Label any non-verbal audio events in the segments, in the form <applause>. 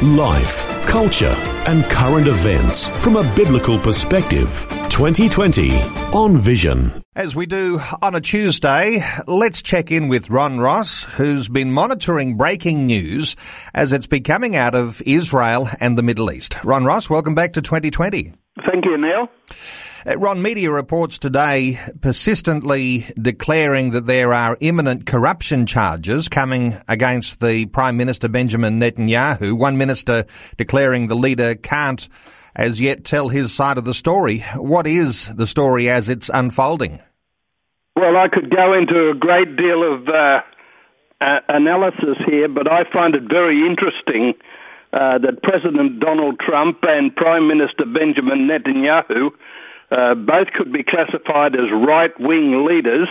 Life, culture, and current events from a biblical perspective. 2020 on Vision. As we do on a Tuesday, let's check in with Ron Ross, who's been monitoring breaking news as it's been coming out of Israel and the Middle East. Ron Ross, welcome back to 2020. Thank you, Neil. Uh, Ron, media reports today persistently declaring that there are imminent corruption charges coming against the Prime Minister Benjamin Netanyahu. One minister declaring the leader can't as yet tell his side of the story. What is the story as it's unfolding? Well, I could go into a great deal of uh, uh, analysis here, but I find it very interesting uh, that President Donald Trump and Prime Minister Benjamin Netanyahu uh, both could be classified as right wing leaders,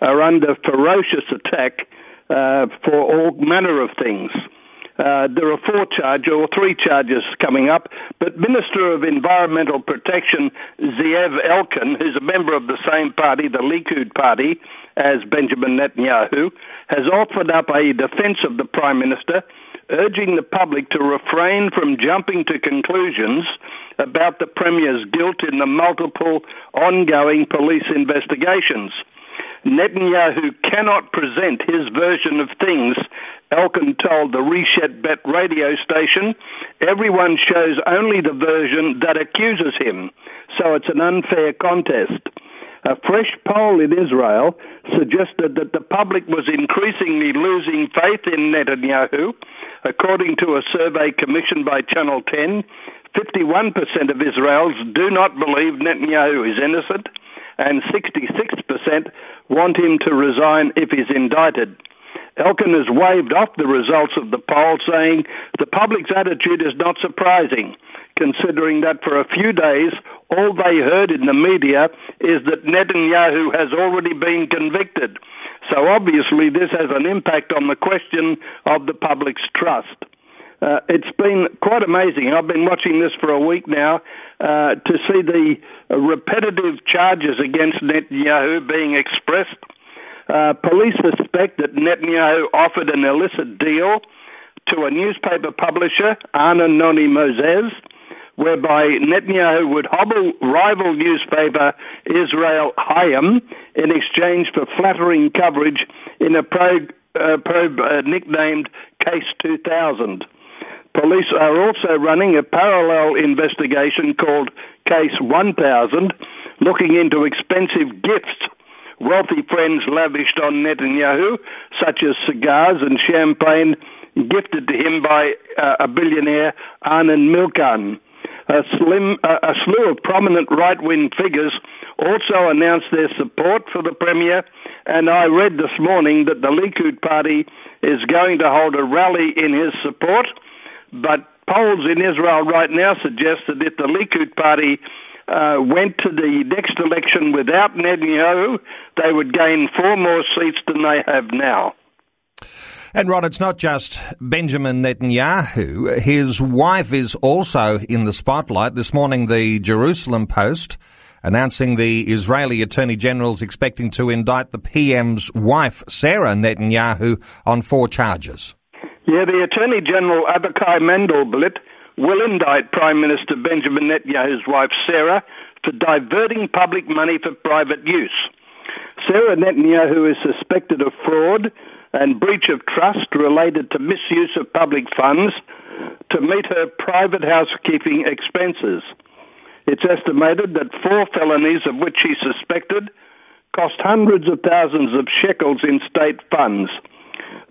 are under ferocious attack uh, for all manner of things. Uh, there are four charges or three charges coming up, but Minister of Environmental Protection Zeev Elkin, who's a member of the same party, the Likud party, as Benjamin Netanyahu, has offered up a defense of the Prime Minister, urging the public to refrain from jumping to conclusions about the Premier's guilt in the multiple ongoing police investigations. Netanyahu cannot present his version of things, Elkin told the Reshet Bet radio station. Everyone shows only the version that accuses him, so it's an unfair contest. A fresh poll in Israel suggested that the public was increasingly losing faith in Netanyahu. According to a survey commissioned by Channel 10, 51% of Israelis do not believe Netanyahu is innocent, and 66% want him to resign if he's indicted. Elkin has waved off the results of the poll, saying the public's attitude is not surprising, considering that for a few days all they heard in the media is that Netanyahu has already been convicted. So obviously, this has an impact on the question of the public's trust. Uh, it's been quite amazing. I've been watching this for a week now uh, to see the repetitive charges against Netanyahu being expressed. Uh, police suspect that Netanyahu offered an illicit deal to a newspaper publisher, Arnon Noni Moses, whereby Netanyahu would hobble rival newspaper Israel Hayom in exchange for flattering coverage in a probe, uh, probe uh, nicknamed Case 2000. Police are also running a parallel investigation called Case 1000, looking into expensive gifts wealthy friends lavished on Netanyahu, such as cigars and champagne gifted to him by uh, a billionaire, Arnon Milchan. A, slim, a slew of prominent right wing figures also announced their support for the Premier, and I read this morning that the Likud party is going to hold a rally in his support. But polls in Israel right now suggest that if the Likud party uh, went to the next election without Netanyahu, they would gain four more seats than they have now. And Rod, it's not just Benjamin Netanyahu. His wife is also in the spotlight. This morning, the Jerusalem Post announcing the Israeli Attorney General is expecting to indict the PM's wife, Sarah Netanyahu, on four charges. Yeah, the Attorney General Avichai Mandelblit will indict Prime Minister Benjamin Netanyahu's wife Sarah for diverting public money for private use. Sarah Netanyahu is suspected of fraud and breach of trust related to misuse of public funds to meet her private housekeeping expenses. It's estimated that four felonies of which she's suspected cost hundreds of thousands of shekels in state funds.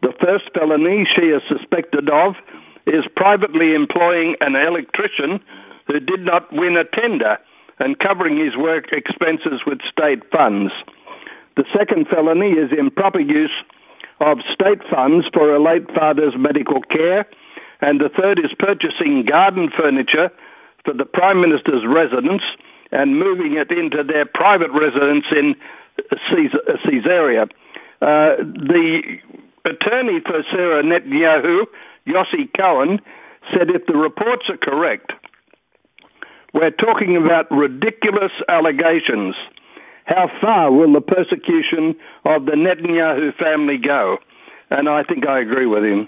The first felony she is suspected of is privately employing an electrician who did not win a tender and covering his work expenses with state funds. The second felony is improper use of state funds for a late father's medical care, and the third is purchasing garden furniture for the Prime Minister's residence and moving it into their private residence in Caesarea. Uh, the attorney for Sarah Netanyahu, Yossi Cohen, said if the reports are correct, we're talking about ridiculous allegations. How far will the persecution of the Netanyahu family go? And I think I agree with him.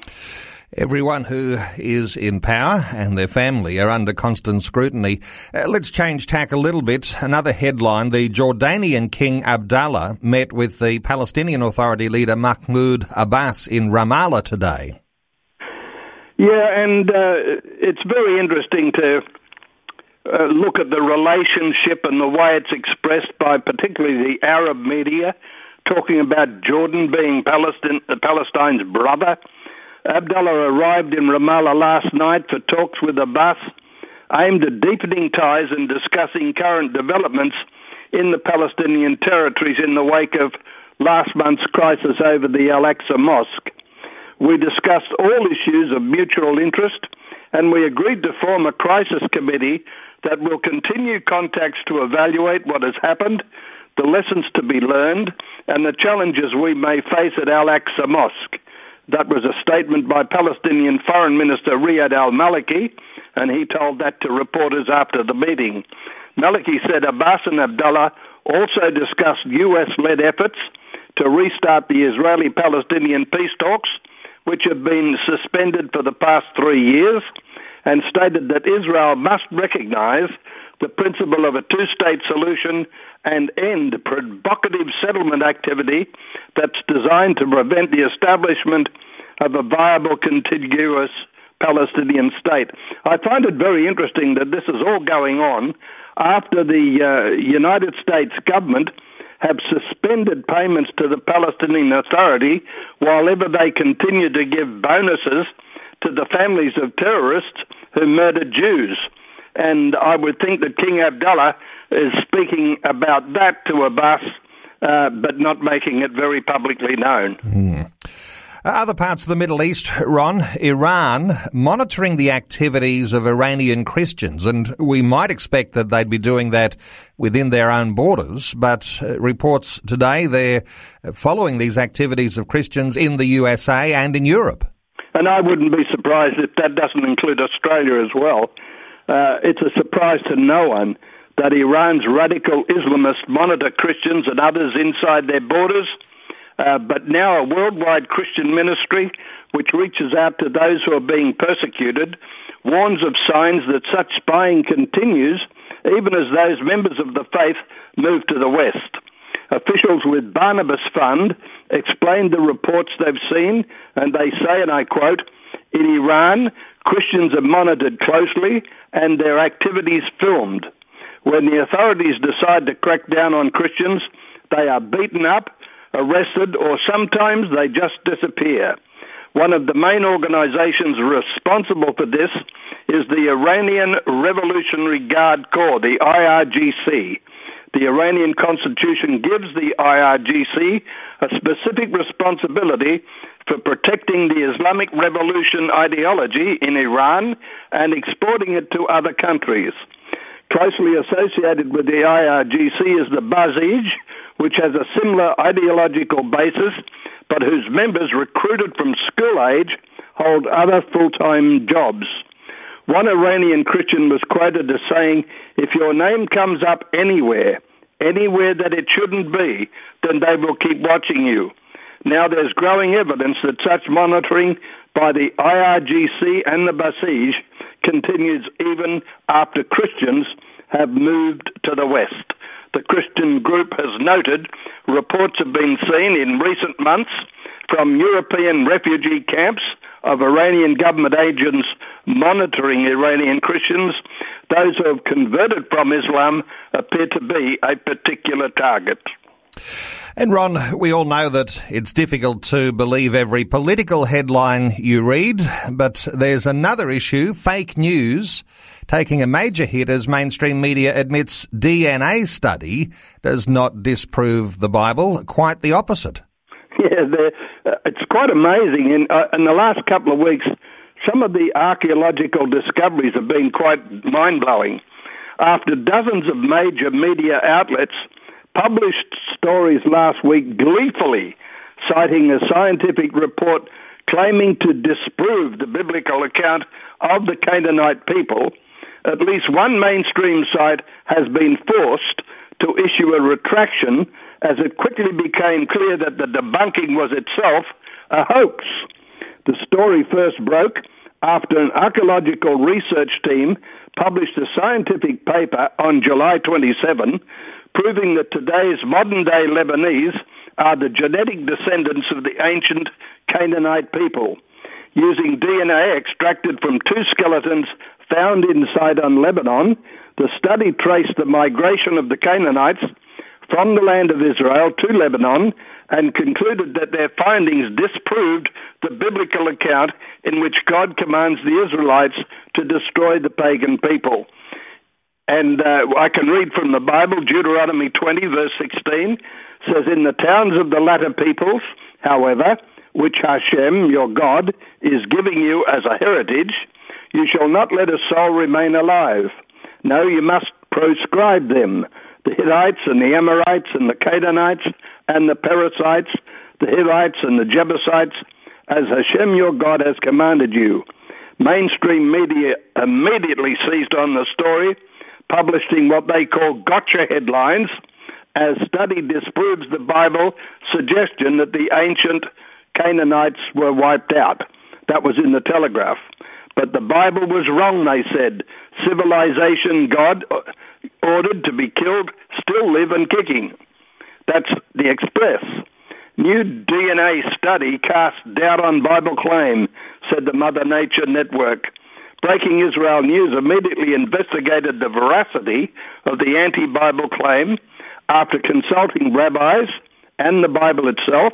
Everyone who is in power and their family are under constant scrutiny. Uh, let's change tack a little bit. Another headline the Jordanian King Abdullah met with the Palestinian Authority leader Mahmoud Abbas in Ramallah today. Yeah, and uh, it's very interesting to uh, look at the relationship and the way it's expressed by particularly the Arab media, talking about Jordan being Palestine, Palestine's brother Abdullah arrived in Ramallah last night for talks with Abbas aimed at deepening ties and discussing current developments in the Palestinian territories in the wake of last month's crisis over the Al Aqsa Mosque. We discussed all issues of mutual interest and we agreed to form a crisis committee that will continue contacts to evaluate what has happened, the lessons to be learned, and the challenges we may face at Al Aqsa Mosque. That was a statement by Palestinian Foreign Minister Riyad al Maliki, and he told that to reporters after the meeting. Maliki said Abbas and Abdullah also discussed US led efforts to restart the Israeli Palestinian peace talks, which have been suspended for the past three years, and stated that Israel must recognize the principle of a two state solution and end provocative settlement activity that's designed to prevent the establishment of a viable contiguous Palestinian state. I find it very interesting that this is all going on after the uh, United States government have suspended payments to the Palestinian Authority while ever they continue to give bonuses to the families of terrorists who murdered Jews. And I would think that King Abdullah is speaking about that to Abbas, uh, but not making it very publicly known. Mm. Other parts of the Middle East, Ron, Iran monitoring the activities of Iranian Christians, and we might expect that they'd be doing that within their own borders. But uh, reports today they're following these activities of Christians in the USA and in Europe. And I wouldn't be surprised if that doesn't include Australia as well. Uh, it's a surprise to no one that Iran's radical Islamists monitor Christians and others inside their borders. Uh, but now a worldwide Christian ministry, which reaches out to those who are being persecuted, warns of signs that such spying continues even as those members of the faith move to the West. Officials with Barnabas Fund explained the reports they've seen, and they say, and I quote, in Iran, Christians are monitored closely and their activities filmed. When the authorities decide to crack down on Christians, they are beaten up, arrested, or sometimes they just disappear. One of the main organizations responsible for this is the Iranian Revolutionary Guard Corps, the IRGC. The Iranian constitution gives the IRGC a specific responsibility for protecting the Islamic Revolution ideology in Iran and exporting it to other countries. Closely associated with the IRGC is the Basij, which has a similar ideological basis, but whose members recruited from school age hold other full time jobs. One Iranian Christian was quoted as saying, If your name comes up anywhere, anywhere that it shouldn't be, then they will keep watching you. Now there's growing evidence that such monitoring by the IRGC and the Basij continues even after Christians have moved to the West. The Christian group has noted reports have been seen in recent months from European refugee camps of Iranian government agents monitoring Iranian Christians. Those who have converted from Islam appear to be a particular target. And Ron, we all know that it's difficult to believe every political headline you read, but there's another issue, fake news, taking a major hit as mainstream media admits DNA study does not disprove the Bible, quite the opposite. Yeah, uh, it's quite amazing. In, uh, in the last couple of weeks, some of the archaeological discoveries have been quite mind blowing. after dozens of major media outlets published stories last week gleefully citing a scientific report claiming to disprove the biblical account of the Canaanite people, at least one mainstream site has been forced to issue a retraction as it quickly became clear that the debunking was itself a hoax. The story first broke after an archaeological research team published a scientific paper on July 27 proving that today's modern day Lebanese are the genetic descendants of the ancient Canaanite people. Using DNA extracted from two skeletons found in on Lebanon, the study traced the migration of the Canaanites from the land of Israel to Lebanon and concluded that their findings disproved the biblical account in which God commands the Israelites to destroy the pagan people. And uh, I can read from the Bible, Deuteronomy 20, verse 16 says, In the towns of the latter peoples, however, which Hashem, your God, is giving you as a heritage, you shall not let a soul remain alive. No, you must proscribe them the Hittites and the Amorites and the Canaanites and the Perizzites, the Hivites and the Jebusites, as Hashem your God has commanded you. Mainstream media immediately seized on the story, publishing what they call gotcha headlines as study disproves the Bible suggestion that the ancient Canaanites were wiped out. That was in the Telegraph. But the Bible was wrong, they said. Civilization God ordered to be killed still live and kicking. That's the Express. New DNA study casts doubt on Bible claim, said the Mother Nature Network. Breaking Israel News immediately investigated the veracity of the anti Bible claim after consulting rabbis and the Bible itself,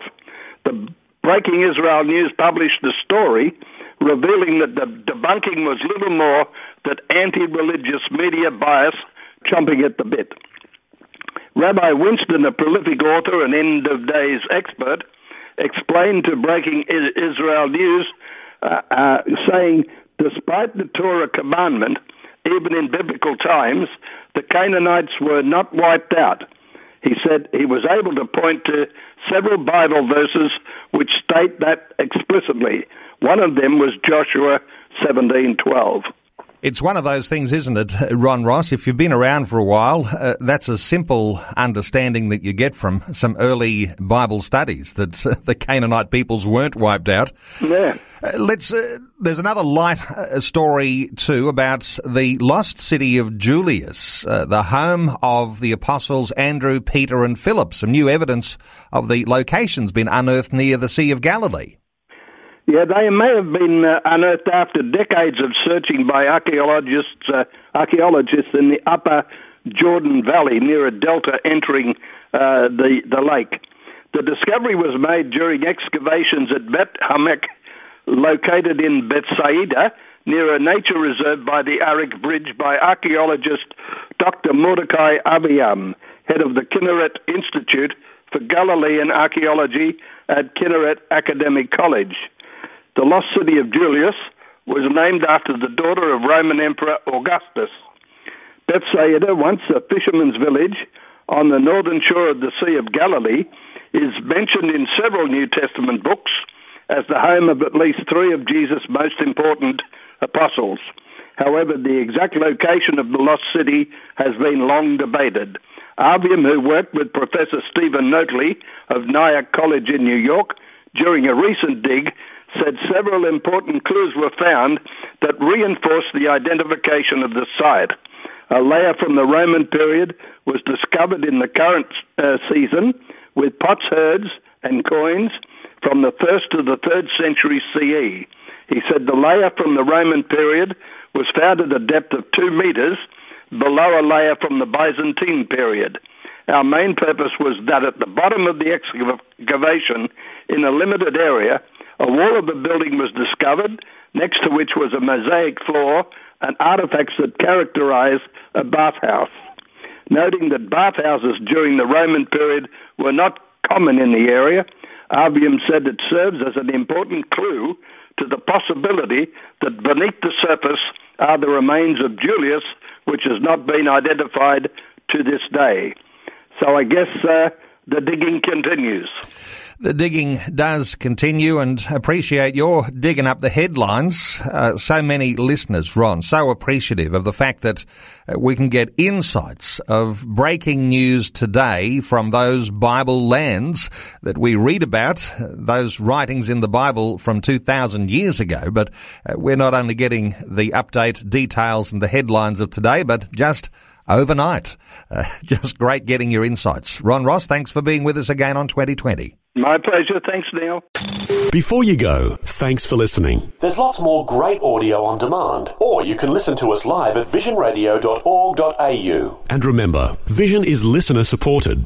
the Breaking Israel News published the story revealing that the debunking was little more than anti religious media bias chomping at the bit. Rabbi Winston, a prolific author and end of days expert, explained to Breaking Israel News, uh, uh, saying, despite the Torah commandment, even in biblical times, the Canaanites were not wiped out he said he was able to point to several Bible verses which state that explicitly. One of them was Joshua 17:12. It's one of those things, isn't it, <laughs> Ron Ross? If you've been around for a while, uh, that's a simple understanding that you get from some early Bible studies that uh, the Canaanite peoples weren't wiped out. Yeah. Uh, let's. Uh, there's another light uh, story too about the lost city of Julias, uh, the home of the apostles Andrew, Peter, and Philip. Some new evidence of the location's been unearthed near the Sea of Galilee. Yeah, they may have been uh, unearthed after decades of searching by archaeologists, uh, archaeologists in the upper Jordan Valley near a delta entering uh, the, the lake. The discovery was made during excavations at Bet Hamek, located in Bethsaida, near a nature reserve by the Arik Bridge by archaeologist Dr. Mordecai Aviam, head of the Kinneret Institute for Galilean Archaeology at Kinneret Academic College. The lost city of Julias was named after the daughter of Roman Emperor Augustus. Bethsaida, once a fisherman's village on the northern shore of the Sea of Galilee, is mentioned in several New Testament books as the home of at least three of Jesus' most important apostles. However, the exact location of the lost city has been long debated. Aviam, who worked with Professor Stephen Notley of Nyack College in New York during a recent dig, said several important clues were found that reinforced the identification of the site. A layer from the Roman period was discovered in the current uh, season with potsherds, and coins from the 1st to the 3rd century CE. He said the layer from the Roman period was found at a depth of 2 meters below a layer from the Byzantine period. Our main purpose was that at the bottom of the excavation, in a limited area, a wall of the building was discovered, next to which was a mosaic floor and artifacts that characterize a bathhouse. Noting that bathhouses during the Roman period were not common in the area, Aviam said it serves as an important clue to the possibility that beneath the surface are the remains of Julias, which has not been identified to this day. So I guess uh, the digging continues. The digging does continue and appreciate your digging up the headlines. Uh, so many listeners, Ron, so appreciative of the fact that uh, we can get insights of breaking news today from those Bible lands that we read about, uh, those writings in the Bible from 2,000 years ago. But uh, we're not only getting the update details and the headlines of today, but just overnight. Uh, <laughs> just great getting your insights. Ron Ross, thanks for being with us again on 2020. My pleasure. Thanks, Neil. Before you go, thanks for listening. There's lots more great audio on demand, or you can listen to us live at visionradio.org.au. And remember, Vision is listener supported.